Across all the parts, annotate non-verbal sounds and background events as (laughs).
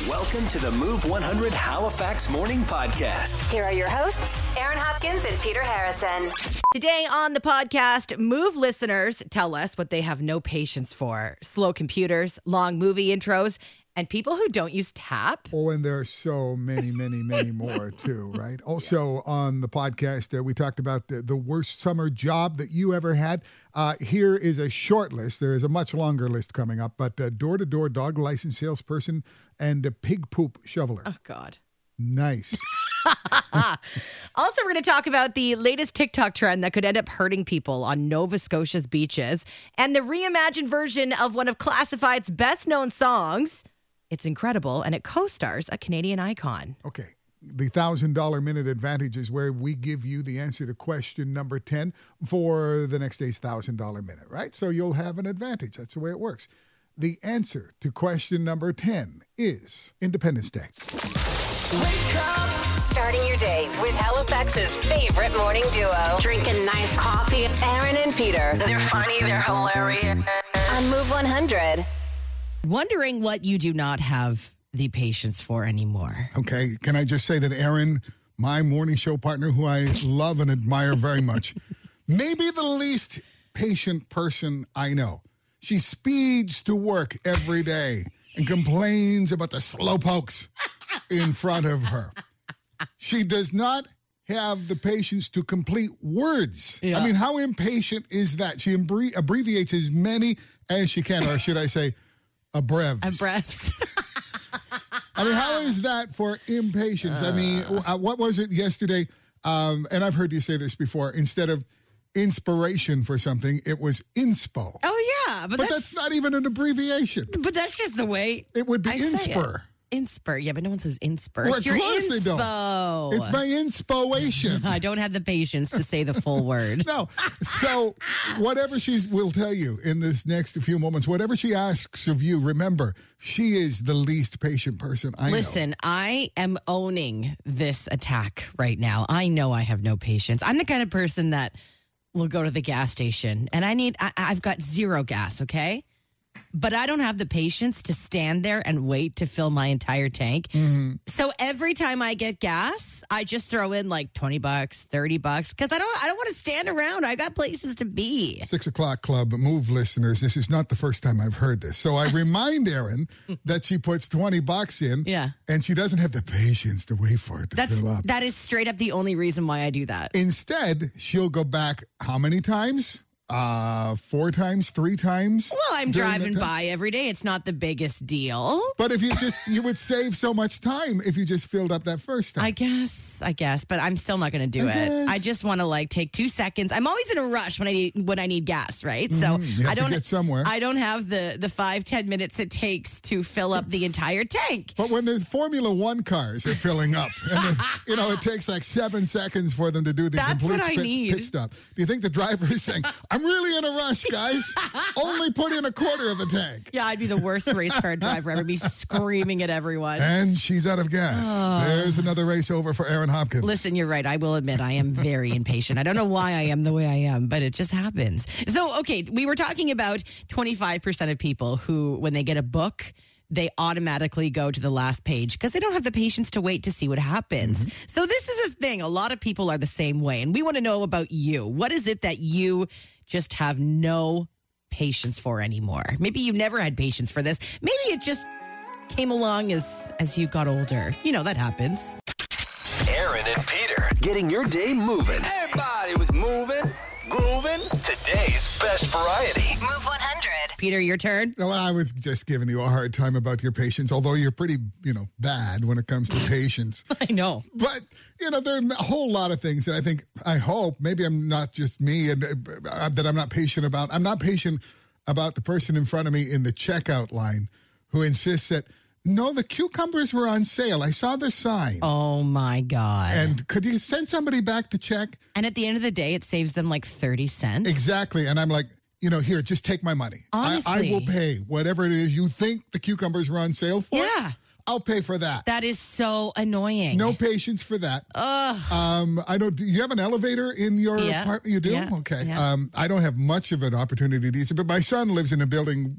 Welcome to the Move 100 Halifax Morning Podcast. Here are your hosts, Aaron Hopkins and Peter Harrison. Today on the podcast, Move listeners tell us what they have no patience for slow computers, long movie intros, and people who don't use tap. Oh, and there are so many, many, many more (laughs) too, right? Also on the podcast, uh, we talked about the, the worst summer job that you ever had. Uh, here is a short list. There is a much longer list coming up, but door to door dog license salesperson and a pig poop shoveler. Oh, God. Nice. (laughs) (laughs) Also, we're going to talk about the latest TikTok trend that could end up hurting people on Nova Scotia's beaches and the reimagined version of one of Classified's best known songs. It's incredible, and it co stars a Canadian icon. Okay. The $1,000 minute advantage is where we give you the answer to question number 10 for the next day's $1,000 minute, right? So you'll have an advantage. That's the way it works. The answer to question number 10 is Independence Day. Wake up! Starting your day with Halifax's favorite morning duo. Drinking nice coffee. Aaron and Peter. They're funny, they're hilarious. On Move 100. Wondering what you do not have the patience for anymore. Okay. Can I just say that Aaron, my morning show partner, who I love and admire very much, (laughs) maybe the least patient person I know. She speeds to work every day and complains about the slowpokes in front of her. She does not have the patience to complete words. I mean, how impatient is that? She abbrevi- abbreviates as many as she can, or should I say, abrevs. Breaths. (laughs) I mean, how is that for impatience? I mean, uh, what was it yesterday? Um, and I've heard you say this before. Instead of inspiration for something, it was inspo. oh, yeah. But, But that's, that's not even an abbreviation. but that's just the way It would be I say it. inspir. Inspir. Yeah, but no one says inspir. Well, it's your course they don't. inspo. It's my inspiration. (laughs) I don't have the patience to say the full word. (laughs) No. So whatever she will tell you in this next few moments, whatever she asks of you, remember, she is the least patient person I know. Listen, I am owning this attack right now. I know I have no patience. I'm the kind of person that will go to the gas station and I need, I, I've got zero gas, okay? But I don't have the patience to stand there and wait to fill my entire tank. Mm-hmm. So every time I get gas, I just throw in like 20 bucks, 30 bucks because I don't I don't want to stand around. I got places to be. Six o'clock club move listeners. This is not the first time I've heard this. So I (laughs) remind Erin that she puts 20 bucks in. Yeah. And she doesn't have the patience to wait for it to That's fill up. that is straight up the only reason why I do that. Instead, she'll go back how many times? Uh, four times, three times. Well, I'm driving by every day. It's not the biggest deal. But if you just, you would save so much time if you just filled up that first time. I guess, I guess, but I'm still not going to do I it. guess. I just want to like take two seconds. I'm always in a rush when I need when I need gas, right? So Mm-hmm. have I don't get somewhere. I don't have the the five ten minutes it takes to fill up the entire tank. But when the Formula One cars are filling up, (laughs) and the, you know it takes like seven seconds for them to do the That's complete what I pit, need. pit stop. Do you think the driver is saying, "I'm really in a rush, guys. (laughs) Only put in a quarter of the tank"? Yeah, I'd be the worst race car driver ever. Be screaming at everyone. And she's out of gas. Oh. There's another race over for Aaron Hopkins. Listen, you're right. I will admit I am very impatient. I don't know why I am the way I am, but it just happens. So, okay, we were talking about 25% of people who, when they get a book, they automatically go to the last page because they don't have the patience to wait to see what happens. Mm-hmm. So, this is a thing. A lot of people are the same way. And we want to know about you. What is it that you just have no patience for anymore? Maybe you never had patience for this. Maybe it just came along as as you got older. You know, that happens. Aaron and Peter getting your day moving. Everybody was moving, grooving. Today's best variety. Move 100. Peter, your turn. Well, I was just giving you a hard time about your patience, although you're pretty, you know, bad when it comes to (laughs) patience. I know. But you know, there are a whole lot of things that I think. I hope maybe I'm not just me, and uh, that I'm not patient about. I'm not patient about the person in front of me in the checkout line who insists that no, the cucumbers were on sale. I saw the sign. Oh my God. And, And could you send somebody back to check? And at the end of the day, it saves them like 30 cents. Exactly. And I'm like, you know, here, just take my money. I, I will pay whatever it is you think the cucumbers were on sale for. Yeah. I'll pay for that. That is so annoying. No patience for that. Ugh. Um, I don't. Do you have an elevator in your Yeah. apartment? You do. Yeah. Okay. Yeah. Um, I don't have much of an opportunity to use it, but my son lives in a building.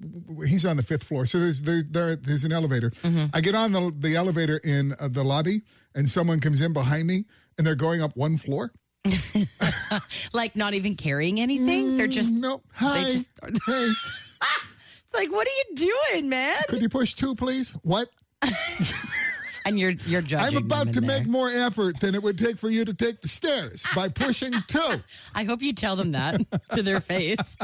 He's on the fifth floor, so there's there, there there's an elevator. Mm-hmm. I get on the the elevator in uh, the lobby, and someone comes in behind me, and they're going up one floor. (laughs) Like not even carrying anything. They're just. Mm, nope. Hi. just- (laughs) hey, It's like, what are you doing, man? could you push two, please? What? (laughs) And you're you're judging. I'm about to in make more effort than it would take for you to take the stairs by pushing two. I hope you tell them that to their face.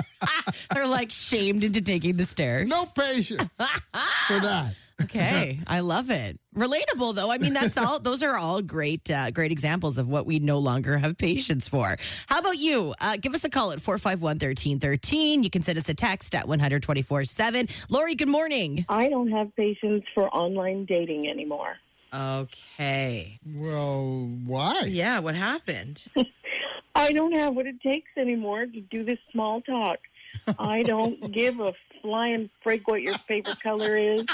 They're like shamed into taking the stairs. No patience for that. Okay, (laughs) I love it. Relatable though. I mean, that's all. (laughs) Those are all great, uh, great examples of what we no longer have patience for. How about you? Uh, give us a call at 451-1313. You can send us a text at 124-7. Lori, good morning. I don't have patience for online dating anymore. Okay. Well, why? Yeah, what happened? (laughs) I don't have what it takes anymore to do this small talk. I don't give a flying frig what your favorite color is.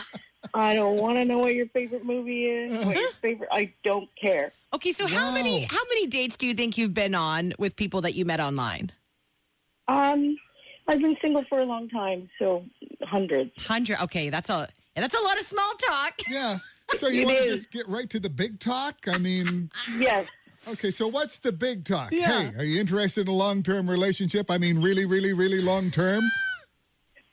I don't want to know what your favorite movie is. What your (laughs) favorite? I don't care. Okay, so how many how many dates do you think you've been on with people that you met online? Um, I've been single for a long time, so hundreds. Hundred. Okay, that's a that's a lot of small talk. (laughs) Yeah. So you It want to is. just get right to the big talk? I mean, Yes. okay, so what's the big talk? Yeah. Hey, are you interested in a long term relationship? I mean, really, really, really long term?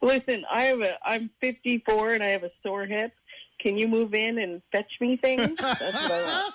Listen, I have a. I'm 54 and I have a sore hip. Can you move in and fetch me things? (laughs) That's what I want.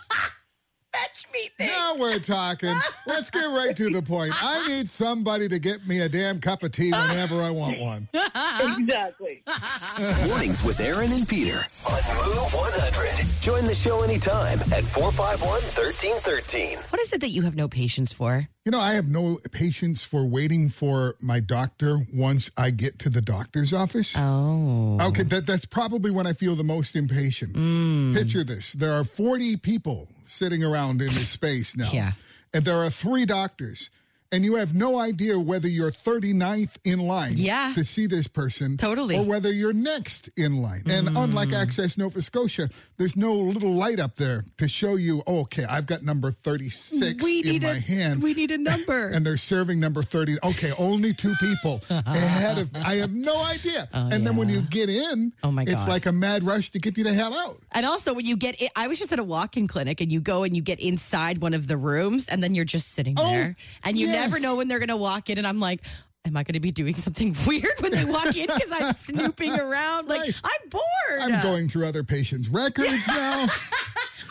Fetch me things. Now we're talking. Let's get right to the point. I need somebody to get me a damn cup of tea whenever I want one. exactly. (laughs) Mornings with Aaron and Peter on Move 100. Join the show anytime at 451 1313. What is it that you have no patience for? You know, I have no patience for waiting for my doctor once I get to the doctor's office. Oh. Okay, that, that's probably when I feel the most impatient. Mm. Picture this there are 40 people sitting around in this space now. Yeah. And there are three doctors. And you have no idea whether you're 39th in line Yeah. to see this person. Totally. Or whether you're next in line. And mm. unlike Access Nova Scotia, there's no little light up there to show you, oh, okay, I've got number 36 We in my a hand we need a (laughs) number. and they're serving number 30 okay only two people (laughs) ahead of me. i have no idea oh, and then when you get in Oh, my God. it's like a mad rush to get you the hell out And also, when you get, in, I was just at a walk-in clinic, and you go and you get inside one of the rooms, and then you're just sitting Oh, there, and you never know when they're going to walk in. And I'm like, am I going to be doing something (laughs) weird when they walk in because I'm snooping around? Like Right. I'm bored. i'm going through other patients records now (laughs)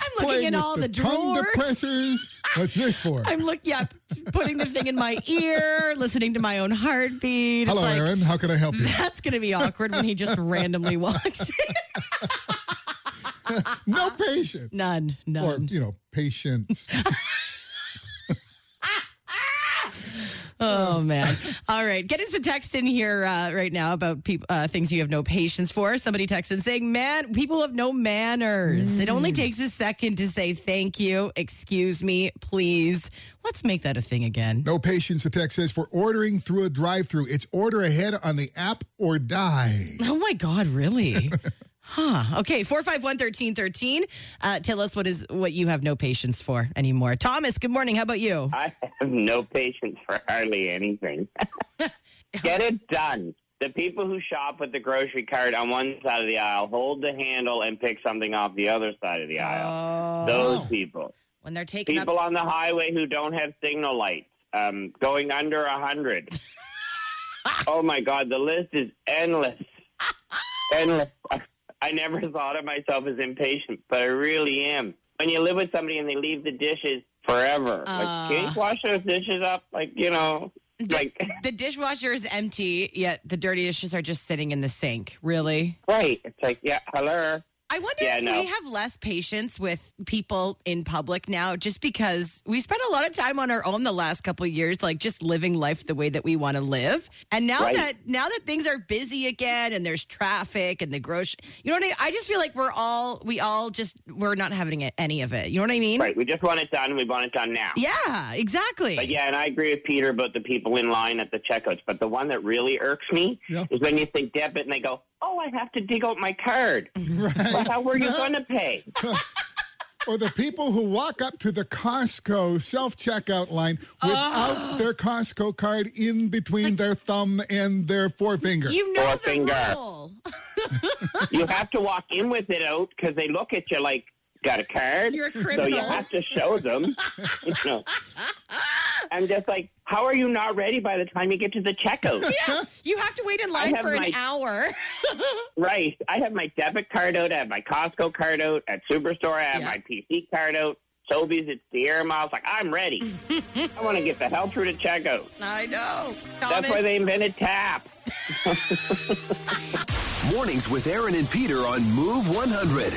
I'm looking in all the, the, tongue drawers. depressors what's this for I'm look, yeah, putting the thing in my ear, listening to my own heartbeat. hello like, aaron how can i help you That's going to be awkward when he just (laughs) randomly walks in. no patience None, none. or you know patience Oh man! All right, getting some text in here uh, right now about peop uh, things you have no patience for. Somebody texted and saying, "Man, people have no manners. It only takes a second to say thank you, excuse me, please. Let's make that a thing again." no patience the text says for ordering through a drive-through it's order ahead on the app or die Oh my God, really? (laughs) Huh. Okay, four five one thirteen thirteen. Uh, tell us what is what you have no patience for anymore. Thomas, good morning. How about you? I have no patience for hardly anything. (laughs) Get it done. The people who shop with the grocery cart on one side of the aisle hold the handle and pick something off the other side of the aisle. Those people. When they're taking up People on the highway who don't have signal lights, um, going under a hundred. (laughs) oh my God, the list is endless. (laughs) endless. I never (laughs) thought of myself as impatient, but I really am. When you live with somebody and they leave the dishes forever, like, uh. can you wash those dishes up? Like, you know, like, (laughs) the dishwasher is empty, yet the dirty dishes are just sitting in the sink. Really? right. It's like, yeah, hello. I wonder Yeah, if no. we have less patience with people in public now, just because we spent a lot of time on our own the last couple of years, like just living life the way that we want to live. And now Right. that now that things are busy again, and there's traffic and the grocery, you know what I mean? I just feel like we're all we all just we're not having any of it. You know what I mean? Right. We just want it done. We want it done now. Yeah, exactly. But yeah, and I agree with Peter about the people in line at the checkouts. But the one that really irks me Yeah. is when you say debit and they go Oh, I have to dig out my card. (laughs) But how were you going to pay? (laughs) or the people who walk up to the Costco self checkout line without oh. their Costco card in between their thumb and their forefinger. You know the Forefinger. rule. You have to walk in with it out because they look at you like, got a card? You're a So criminal. you have to show them. (laughs) you know. I'm just like, how are you not ready by the time you get to the checkout? (laughs) yeah, You have to wait in line for an hour. (laughs) Right. I have my debit card out. I have my Costco card out. At Superstore, I have Yeah. my PC card out. Sobeys, it's Sierra Miles. Like, I'm ready. (laughs) I want to get the hell through to checkout. I know. That's why they invented TAP. (laughs) Mornings with Aaron and Peter on Move 100.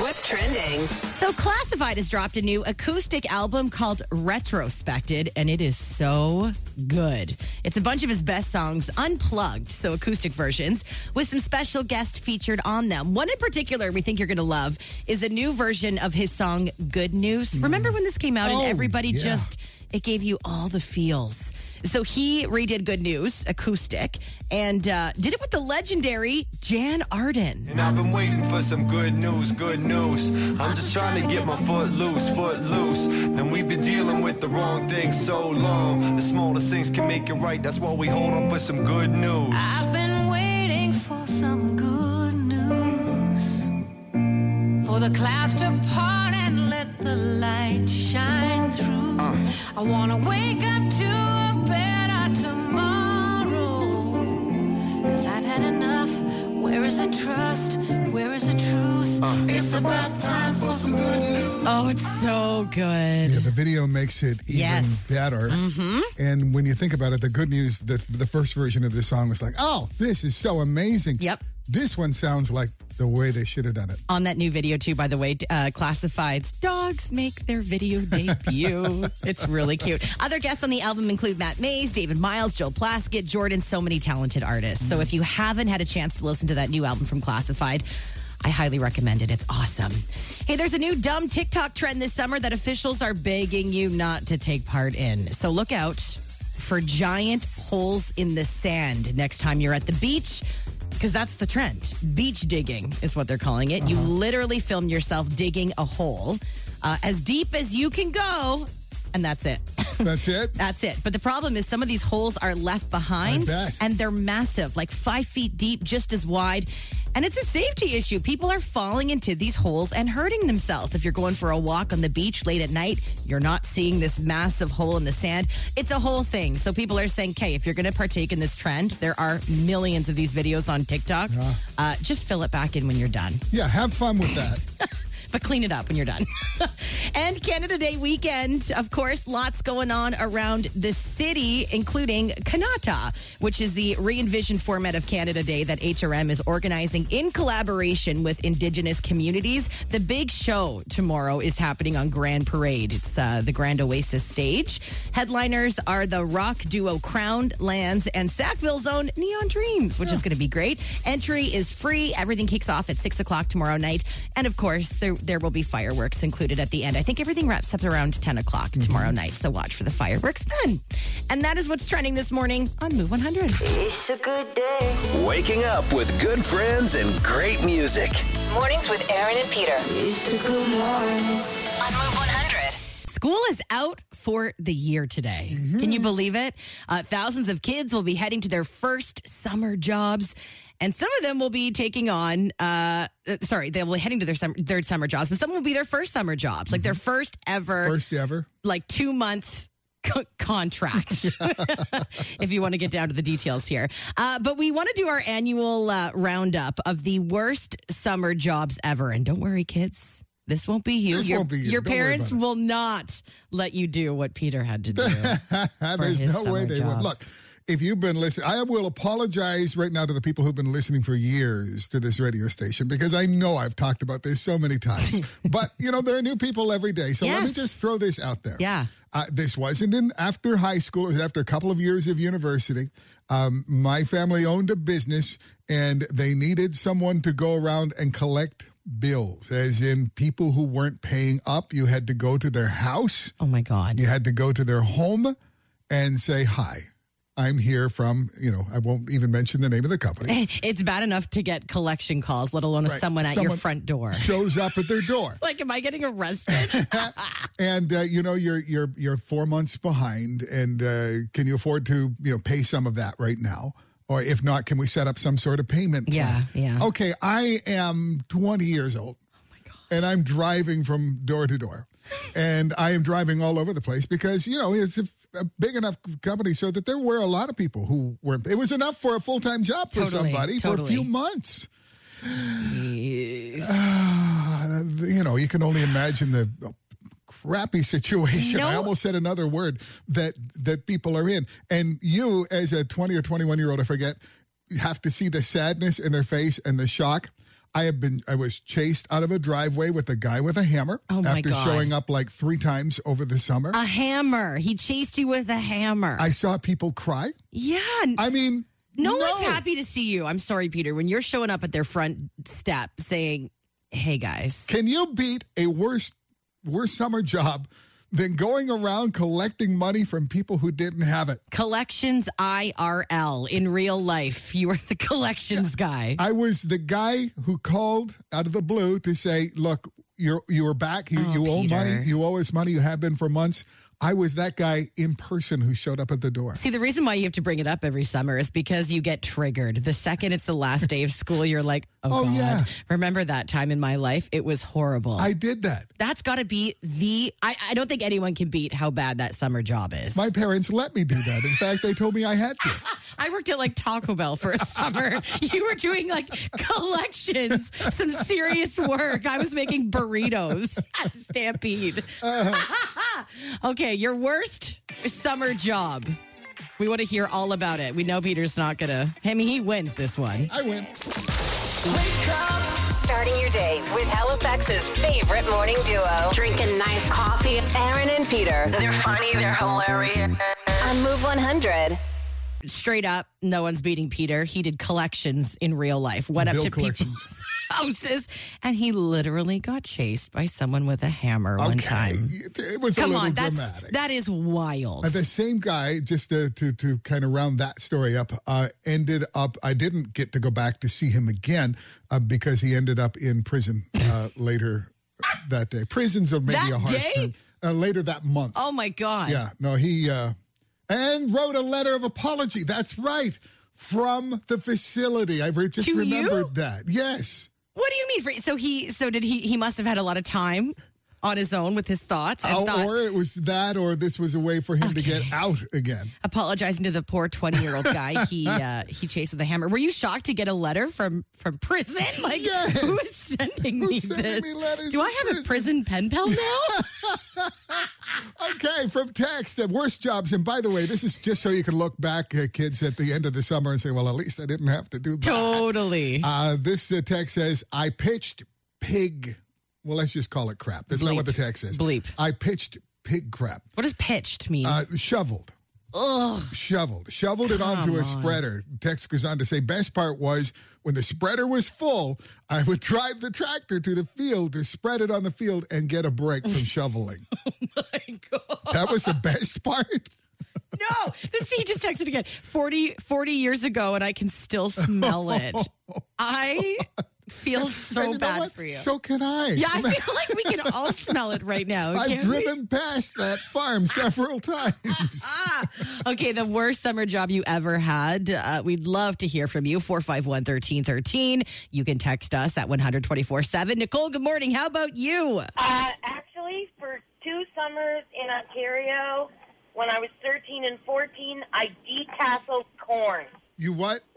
What's trending? So Classified has dropped a new acoustic album called Retrospected, and it is so good. It's a bunch of his best songs unplugged, so acoustic versions, with some special guests featured on them. One in particular we think you're going to love is a new version of his song Good News. Remember mm. when this came out and Oh, everybody yeah. just it gave you all the feels. So he redid Good News acoustic and uh, did it with the legendary Jann Arden. And I've been waiting for some good news, good news. I'm just trying to get my foot loose, foot loose. And we've been dealing with the wrong things so long. The smallest things can make it right. That's why we hold on for some good news. I've been waiting for some good news. For the clouds to part and let the light shine through. I want to about time for some good news. Oh, it's so good. Yeah, the video makes it even Yes. better. Mm-hmm. And when you think about it, the good news, the, the first version of this song was like, oh, this is so amazing. Yep. This one sounds like the way they should have done it. on that new video too by the way uh, classified's dogs make their video debut (laughs) it's really cute other guests on the album include matt mays david myles joel plaskett jordan so many talented artists so if you haven't had a chance to listen to that new album from classified I highly recommend it. It's awesome. Hey, there's a new dumb TikTok trend this summer that officials are begging you not to take part in. So look out for giant holes in the sand next time you're at the beach because that's the trend. Beach digging is what they're calling it. You literally film yourself digging a hole uh, as deep as you can go, and that's it. (laughs) That's it. That's it. But the problem is some of these holes are left behind and they're massive, like five feet deep, just as wide. And it's a safety issue. People are falling into these holes and hurting themselves. If you're going for a walk on the beach late at night, you're not seeing this massive hole in the sand. It's a whole thing. So people are saying, okay, if you're going to partake in this trend, there are millions of these videos on TikTok. Uh, just fill it back in when you're done Yeah, have fun with that. (laughs) but clean it up when you're done. (laughs) and Canada Day weekend, of course, lots going on around the city, including Kanata, which is the re envisioned format of Canada Day that HRM is organizing in collaboration with Indigenous communities. The big show tomorrow is happening on Grand Parade. It's uh, the Grand Oasis stage. Headliners are the rock duo Crown Lands and Sackville's own Neon Dreams, which is going to be great. Entry is free. Everything kicks off at 6 o'clock tomorrow night. And of course, there, there will be fireworks included at the end. I think everything wraps up around 10 o'clock mm-hmm. tomorrow night. So watch for the fireworks then. And that is what's trending this morning on Move 100. It's a good day. Waking up with good friends and great music. Mornings with Aaron and Peter It's a good morning. on Move 100. School is out for the year today. Can you believe it? Uh, thousands of kids will be heading to their first summer jobs. And some of them will be taking on, uh, uh, sorry, they will be heading to their summer, their summer jobs, but some will be their first summer jobs, like their first ever, First ever. like two month co- contract. (laughs) (laughs) if you want to get down to the details here. Uh, but we want to do our annual uh, roundup of the worst summer jobs ever. And don't worry, kids. This won't be you. This your, won't be you. Your Don't parents will not let you do what Peter had to do. (laughs) There's no way they jobs. would. Look, if you've been listening, I will apologize right now to the people who've been listening for years to this radio station because I know I've talked about this so many times. (laughs) but, you know, there are new people every day. So let me just throw this out there. Yeah. Uh, this wasn't in after high school. It was after a couple of years of university. Um, my family owned a business and they needed someone to go around and collect bills, as in people who weren't paying up. You had to go to their house. oh my God. You had to go to their home and say hi. I'm here from, you know, I won't even mention the name of the company. (laughs) It's bad enough to get collection calls, let alone Right. someone at your front door. (laughs) Shows up at their door. (laughs) Like, am I getting arrested? and uh, you know you're you're you're four months behind and uh, can you afford to you know pay some of that right now or if not can we set up some sort of payment Yeah, plan? yeah. okay i am 20 years old and i'm driving from door to door and i am driving all over the place because you know it's a, a big enough company so that there were a lot of people who were it was enough for a full-time job for Totally, somebody for a few months Jeez. uh, (sighs) you know, you can only imagine the crappy situation. I almost said another word that that people are in, and you, as a twenty or twenty-one year old, I forget, have to see the sadness in their face and the shock. I have been. I was chased out of a driveway with a guy with a hammer Oh, my after God. showing up like three times over the summer. a hammer. He chased you with a hammer. I saw people cry. yeah. I mean, no, one's happy to see you. I'm sorry, Peter. When you're showing up at their front step saying, hey, guys, Can you beat a worse worse summer job than going around collecting money from people who didn't have it? collections IRL in real life. You were the (laughs) collections guy. I was the guy who called out of the blue to say, "Look, you're you were back. You Oh, you owe Peter. money. You owe us money. You have been for months." I was that guy in person who showed up at the door. See, the reason why you have to bring it up every summer is because you get triggered. The second it's the last day of school, you're like, oh, Oh, God. yeah. Remember that time in my life? It was horrible. I did that. That's got to be the. I, I don't think anyone can beat how bad that summer job is. My parents let me do that. In (laughs) fact, they told me I had to. (laughs) I worked at like Taco Bell for a summer. (laughs) You were doing like collections, some serious work. I was making burritos at Stampede. Uh-huh. okay, your worst summer job. We want to hear all about it. We know Peter's not gonna. I mean, he wins this one. I went. Starting your day with Halifax's favorite morning duo. Drinking nice coffee. Aaron and Peter. They're funny, they're hilarious. On Move 100. Straight up, no one's beating Peter. He did collections in real life. Went up Bill to collections. (laughs) (laughs) houses, and he literally got chased by someone with a hammer one Okay, time. it was a Come little on, that's dramatic. that is wild. Uh, the same guy, just to, to, to kind of round that story up, uh, ended up, I didn't get to go back to see him again uh, because he ended up in prison uh, (laughs) later that day. Prisons are maybe That a harsh day? term. Uh, later that month. oh my god! Yeah, no, he, uh, and wrote a letter of apology. That's right. From the facility. I just To you? remembered that. Yes. What do you mean? So he, so did he? He must have had a lot of time on his own with his thoughts and Oh, thought, or it was that, or this was a way for him to get out again. apologizing to the poor twenty-year-old guy (laughs) he uh, he chased with a hammer. Were you shocked to get a letter from from prison? (laughs) Like, Yes. who is sending me sending this? me letters Do I have a prison pen pal now? (laughs) Okay, from text, the worst jobs. And by the way, this is just so you can look back, uh, kids, at the end of the summer and say, well, at least I didn't have to do that. totally. Uh, this uh, text says, I pitched pig. Well, let's just call it crap. That's not what the text says. Bleep. I pitched pig crap. what does pitched mean? Uh, shoveled. Ugh. Shoveled. Shoveled it onto a on. spreader. Text goes on to say, best part was when the spreader was full, I would drive the tractor to the field to spread it on the field and get a break from (laughs) shoveling. Oh my God. That was the best part. (laughs) No, this he just texted again. 40, 40 years ago, and I can still smell it. (laughs) I feel so you know bad what? for you. So can I. yeah, I feel like we can all (laughs) smell it right now. I've can't we? driven past that farm several times. Ah, (laughs) okay, the worst summer job you ever had. Uh, we'd love to hear from you. 451 1313. You can text us at 124 7. Nicole, good morning. How about you? Uh, actually, for two summers in Ontario, when I was 13 and 14, I detasseled corn. You what? (laughs)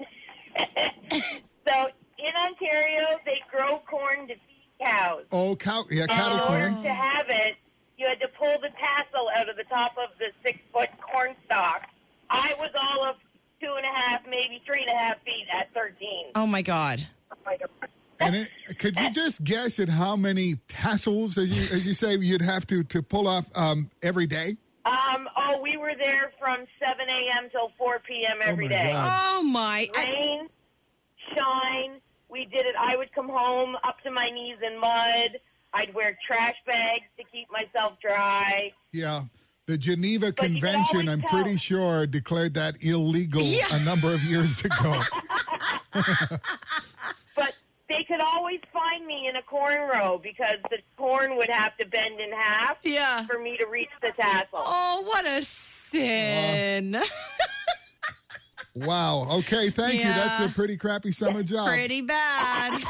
So in Ontario, they grow corn to feed cows. Oh, cow. Yeah, And cattle in corn. order to have it, you had to pull the tassel out of the top of the six foot corn stalk. I was all of two and a half, maybe three and a half feet at 13. Oh, my God. And it, could you just guess at how many tassels, as you as you say, you'd have to to pull off um, every day? Um, oh, we were there from 7 a.m. till 4 p.m. every my day. God. Oh, my. I- rain, shine. We did it. I would come home up to my knees in mud. I'd wear trash bags to keep myself dry. Yeah. The Geneva But Convention, I'm tell. pretty sure, declared that illegal Yeah. a number of years ago. (laughs) (laughs) But they could always find me in a corn row because the corn would have to bend in half Yeah. for me to reach the tassel. Oh, what a sin. Uh, (laughs) wow. Okay, thank you. That's a pretty crappy summer job. Pretty bad.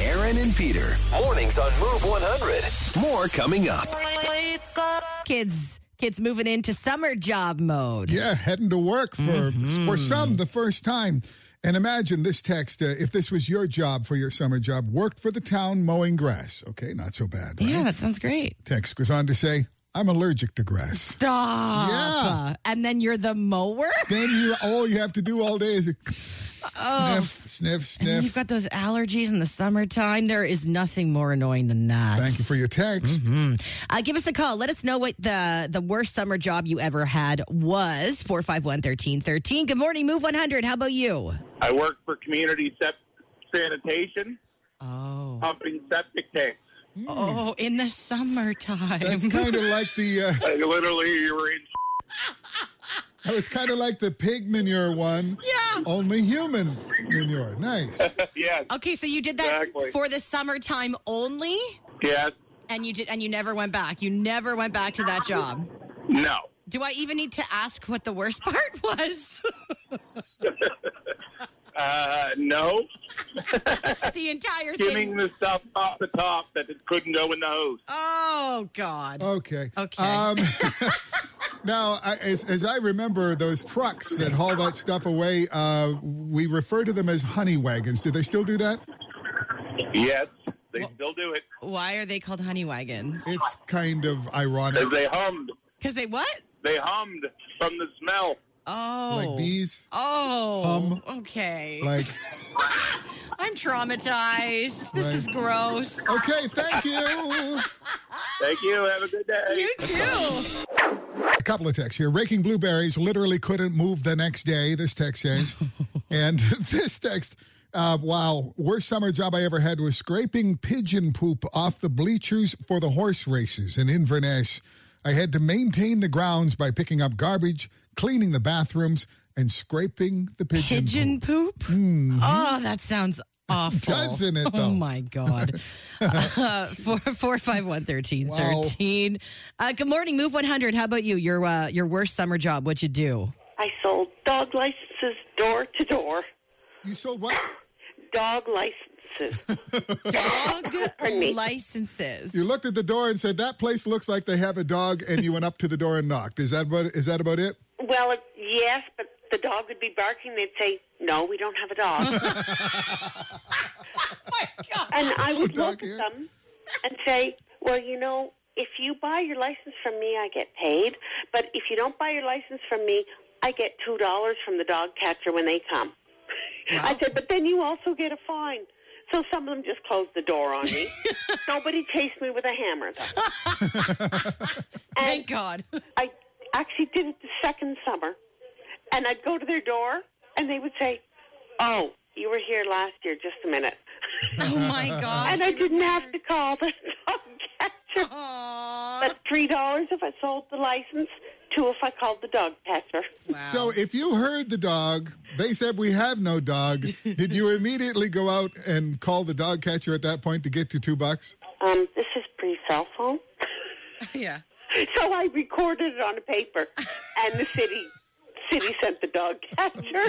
Aaron and Peter. Mornings on Move 100. More coming up. Kids, kids moving into summer job mode. Yeah, heading to work for Mm-hmm. for some the first time. And imagine this text: uh, if this was your job for your summer job, worked for the town mowing grass. Okay, not so bad. Right? Yeah, that sounds great. Text goes on to say, "I'm allergic to grass." Stop. Yeah. And then you're the mower? then you all you have to do all day is Oh. sniff, sniff, And you've got those allergies in the summertime. There is nothing more annoying than that. Thank you for your text. Uh, give us a call. Let us know what the, the worst summer job you ever had was. 451 1313. Good morning, Move 100. How about you? I work for community sep- sanitation, Oh. pumping septic tanks. Oh, in the summertime. That's kind of like the. Uh, Like literally, you were in. (laughs) that was kind of like the pig manure one. Yeah. Only human manure. Nice. (laughs) yes, Okay, so you did that Exactly. for the summertime only, yes, and you did, and you never went back. You never went back to that job. no. Do I even need to ask what the worst (laughs) part was? Uh, no. (laughs) the entire Skimming the stuff off the top that it couldn't go in the hose. Oh God. Okay. Okay. Um, (laughs) (laughs) now, I, as, as I remember, those trucks that haul that stuff away, uh, we refer to them as honey wagons. Do they still do that? Yes, they still do it. Why are they called honey wagons? It's kind of ironic. As they hummed, Because they what? they hummed from the smell. Oh. Like bees, Oh. Hum. Okay. like. (laughs) I'm traumatized. This Right. is gross. Okay, thank you. Thank you. Have a good day. You too. A couple of texts here. Raking blueberries literally couldn't move the next day, this text says. (laughs) and (laughs) this text, uh, wow, worst summer job I ever had was scraping pigeon poop off the bleachers for the horse races in Inverness. I had to maintain the grounds by picking up garbage, cleaning the bathrooms, and scraping the pigeon, Pigeon poop. poop? Oh, that sounds awful. Doesn't it, though? Oh, my God. (laughs) uh, four, four, five, one, thirteen, Wow. thirteen. Uh, good morning, Move 100. How about you? Your, uh, your worst summer job, what'd you do? I sold dog licenses door to door. You sold what? (coughs) Dog licenses. (laughs) Dog (laughs) licenses. You looked at the door and said, that place looks like they have a dog, and you went up to the door and knocked. Is that about, is that about it? Well, it, yes, but the dog would be barking. They'd say, "No, we don't have a dog." My (laughs) God! (laughs) and I would dog look at them and say, "Well, you know, if you buy your license from me, I get paid. But if you don't buy your license from me, I get two dollars from the dog catcher when they come." I said, "But then you also get a fine." So some of them just closed the door on me. (laughs) Nobody chased me with a hammer, though. Thank God. I actually did it the second summer, and I'd go to their door, and they would say, "Oh, you were here last year. Just a minute." (laughs) Oh, my God. and I didn't have to call the (laughs) dog catcher. Aw. But three dollars if I sold the license, two if I called the dog catcher. Wow. So if you heard the dog, they said we have no dog. (laughs) Did you immediately go out and call the dog catcher at that point to get your two bucks? Um, this is pre cell phone, yeah. (laughs) so I recorded it on a paper, and the city city sent the dog catcher.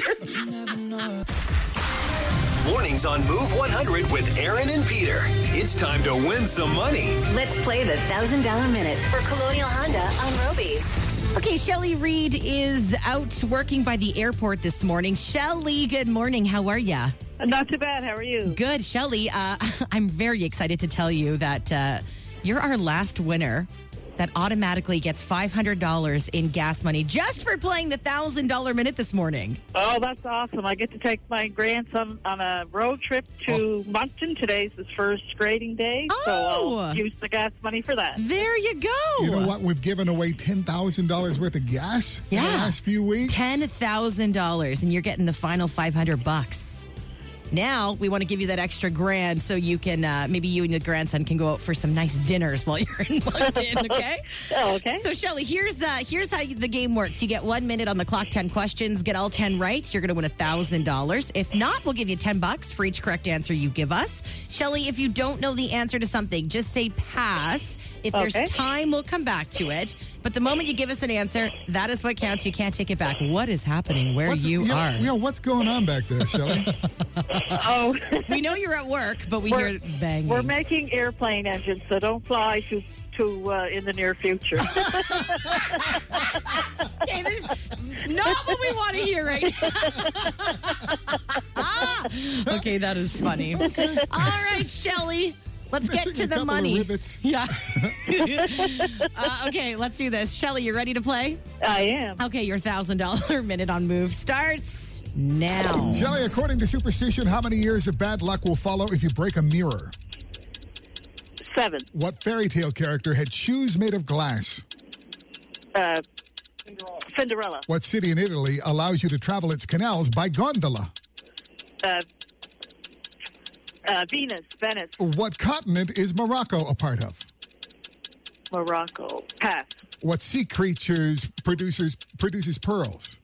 Mornings on Move 100 with Aaron and Peter. It's time to win some money. Let's play the $1,000 minute for Colonial Honda on Robie. Okay, Shelly Reed is out working by the airport this morning. Shelly, good morning. How are you? Not too bad. How are you? Good, Shelly. Uh, (laughs) I'm very excited to tell you that uh, you're our last winner that automatically gets $500 in gas money just for playing the $1,000 minute this morning. Oh, that's awesome. I get to take my grandson on a road trip to oh. Moncton. Today's his first grading day, so Oh. I'll use the gas money for that. There you go. You know what? We've given away $10,000 worth of gas in the last few weeks. $10,000 and you're getting the final 500 bucks. Now we want to give you that extra grand so you can uh, maybe you and your grandson can go out for some nice dinners while (laughs) you're in London. (laughs) Okay. Oh, okay. So Shelly, here's uh, here's how the game works. You get one minute on the clock, ten questions. Get all ten right, you're going to win a thousand dollars. If not, we'll give you ten bucks for each correct answer you give us. Shelly, if you don't know the answer to something, just say pass. If there's Okay. time, we'll come back to it. But the moment you give us an answer, that is what counts. You can't take it back. What is happening where What's- you yeah, are? Yeah, what's going on back there, Shelley? (laughs) Oh, we know you're at work, but we We're- hear banging. we're making airplane engines, so don't fly too too uh, in the near future. (laughs) okay, this is not what we want to hear right now. (laughs) okay, that is funny. All right, Shelly. Let's get to the couple of money. (laughs) Yeah. (laughs) uh, okay, let's do this. Shelly, you ready to play? I am. Okay, your thousand dollar (laughs) minute on move starts now. Shelley, according to superstition, how many years of bad luck will follow if you break a mirror? Seven. What fairy tale character had shoes made of glass? Uh, Cinderella. What city in Italy allows you to travel its canals by gondola? Uh, uh, Venus. Venice. What continent is Morocco a part of? Morocco. Pass. What sea creatures producers produces pearls?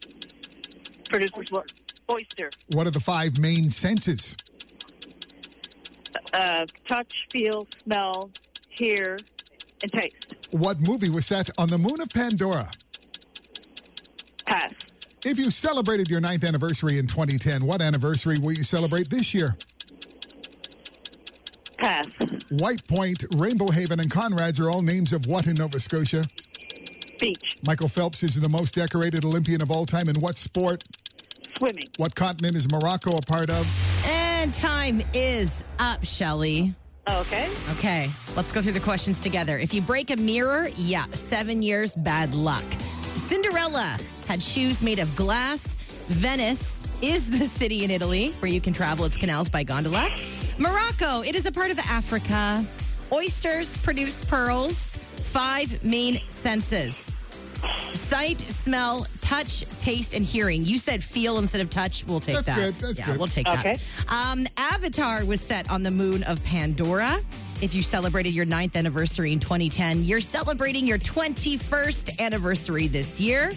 Producers. what? Oyster. What are the five main senses? Uh, touch, feel, smell, hear, and taste. What movie was set on the moon of Pandora? Pass. If you celebrated your ninth anniversary in 2010, what anniversary will you celebrate this year? Pass. White Point, Rainbow Haven, and Conrad's are all names of what in Nova Scotia? Beach. Michael Phelps is the most decorated Olympian of all time in what sport? Swimming. What continent is Morocco a part of? And time is up, Shelly. Okay. Okay, let's go through the questions together. If you break a mirror, yeah, seven years bad luck. Cinderella had shoes made of glass. Venice is the city in Italy where you can travel its canals by gondola. Morocco, it is a part of Africa. Oysters produce pearls. Five main senses sight, smell, touch, taste, and hearing. You said feel instead of touch. We'll take that. That's that. good, that's yeah, good. We'll take Okay. that. Um, Avatar was set on the moon of Pandora. If you celebrated your ninth anniversary in 2010, you're celebrating your 21st anniversary this year.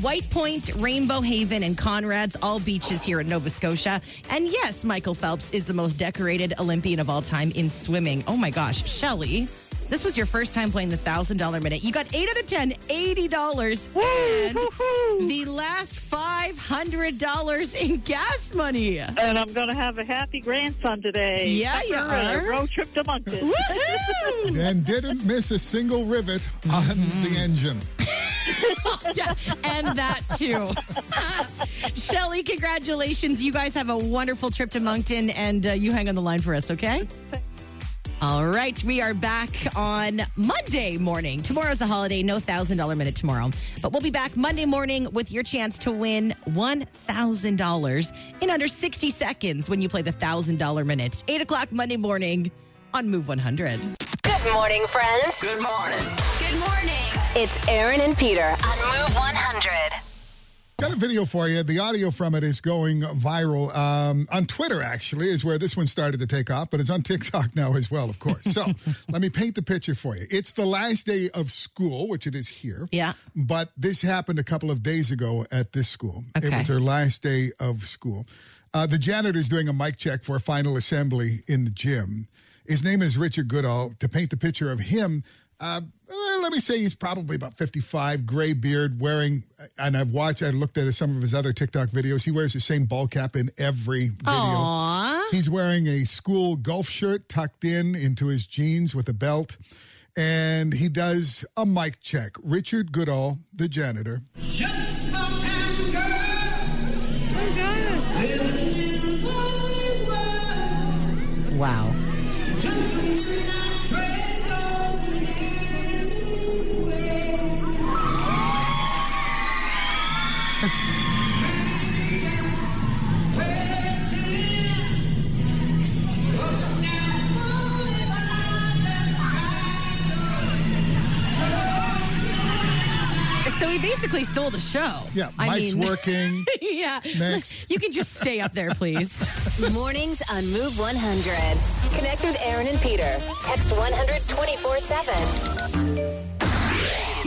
White Point, Rainbow Haven, and Conrad's, all beaches here in Nova Scotia. And yes, Michael Phelps is the most decorated Olympian of all time in swimming. Oh my gosh, Shelly. This was your first time playing the $1,000 minute. You got 8 out of 10, $80. And the last $500 in gas money. And I'm going to have a happy grandson today. Yeah, you After a are. road trip to Moncton. And didn't miss a single rivet on the mm-hmm. engine. (laughs) yeah, and that too. (laughs) Shelly, congratulations. You guys have a wonderful trip to Moncton, and uh, you hang on the line for us, okay? All right, we are back on Monday morning. Tomorrow's a holiday, no $1,000 minute tomorrow. But we'll be back Monday morning with your chance to win $1,000 in under 60 seconds when you play the $1,000 minute. 8 o'clock Monday morning on Move 100. Good morning, friends. Good morning. Good morning. It's Aaron and Peter on Move 100. Got a video for you. The audio from it is going viral. Um, on Twitter, actually, is where this one started to take off, but it's on TikTok now as well, of course. So (laughs) let me paint the picture for you. It's the last day of school, which it is here. Yeah. But this happened a couple of days ago at this school. Okay. It was their last day of school. Uh, the janitor is doing a mic check for a final assembly in the gym. His name is Richard Goodall. To paint the picture of him, uh, let me say he's probably about 55, gray beard, wearing, and I've watched, I looked at some of his other TikTok videos. He wears the same ball cap in every video. Aww. He's wearing a school golf shirt tucked in into his jeans with a belt. And he does a mic check. Richard Goodall, the janitor. Wow. So he basically stole the show. Yeah, I Mike's mean- (laughs) working. yeah. Next. (laughs) You can just stay up there, please. (laughs) Mornings on Move 100. Connect with Aaron and Peter. Text 100 24 7.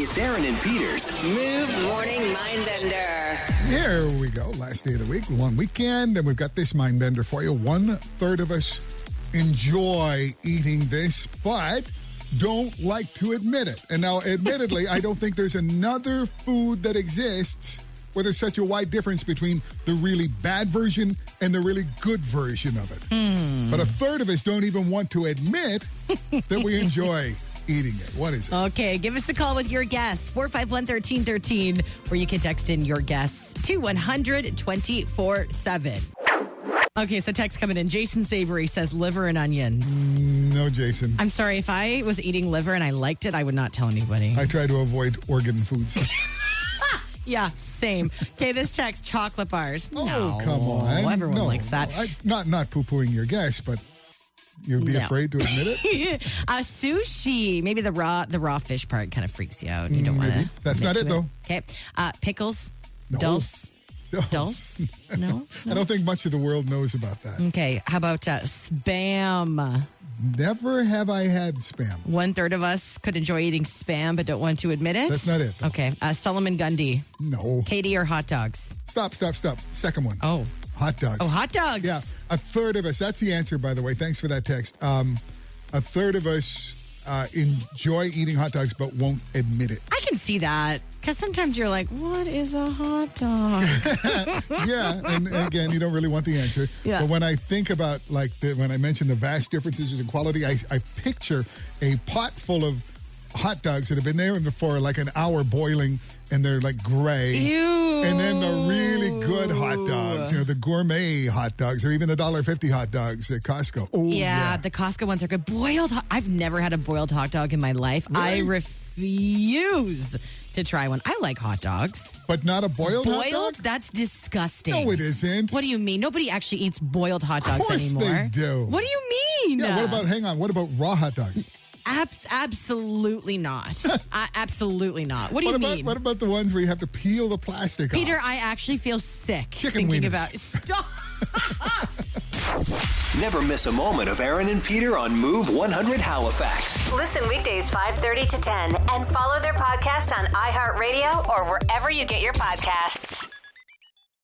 It's Aaron and Peter's Move Morning Mindbender. Here we go. Last day of the week, one weekend, and we've got this mind bender for you. One third of us enjoy eating this, but don't like to admit it. And now, admittedly, I don't think there's another food that exists where there's such a wide difference between the really bad version and the really good version of it. Hmm. But a third of us don't even want to admit that we enjoy eating it. What is it? Okay, give us a call with your guess. 451 1313, or you can text in your guess to 100 24 7. Okay, so text coming in. Jason Savory says liver and onions. No, Jason. I'm sorry, if I was eating liver and I liked it, I would not tell anybody. I try to avoid organ foods. (laughs) yeah, same. Okay, this text chocolate bars. Oh, no, come on. Everyone No, likes that. I, not not poo pooing your guess, but you'd be No. afraid to admit it. (laughs) uh, sushi. Maybe the raw the raw fish part kind of freaks you out. You don't want to. That's not it, though. Okay. Uh, pickles. No. Dulse. (laughs) Dulse. No. I don't think much of the world knows about that. Okay. How about uh, spam? Never have I had spam. One third of us could enjoy eating spam, but don't want to admit it. That's not it, though. Okay. Uh, Solomon Gundy. No. Katie or hot dogs? Stop, stop, stop. Second one. Oh. Hot dogs. Oh, hot dogs. Yeah, a third of us. That's the answer, by the way. Thanks for that text. Um, a third of us uh, enjoy eating hot dogs, but won't admit it. I can see that because sometimes you're like, what is a hot dog? (laughs) yeah, and, and again, you don't really want the answer. Yeah. But when I think about like the, when I mention the vast differences in quality, I, I picture a pot full of hot dogs that have been there for like an hour boiling, and they're like gray. Ew. And then the really good hot dogs, you know, the gourmet hot dogs, or even the dollar fifty hot dogs at Costco. Oh yeah, the Costco ones are good. Boiled. I've never had a boiled hot dog in my life. I Really? refuse to try one. I like hot dogs. but not a boiled, hot Boiled? That's disgusting. No, it isn't. What do you mean? Nobody actually eats boiled hot dogs of course they do. What do you mean? Yeah. What about? Hang on. What about raw hot dogs? Ab- absolutely not. (laughs) uh, absolutely not. What do what you about mean? what about the ones where you have to peel the plastic Peter, off? I actually feel sick Chicken thinking wieners. about (laughs) Stop. Never miss a moment of Aaron and Peter on Move 100 Halifax. Listen weekdays 5:30 to 10 and follow their podcast on iHeartRadio or wherever you get your podcasts.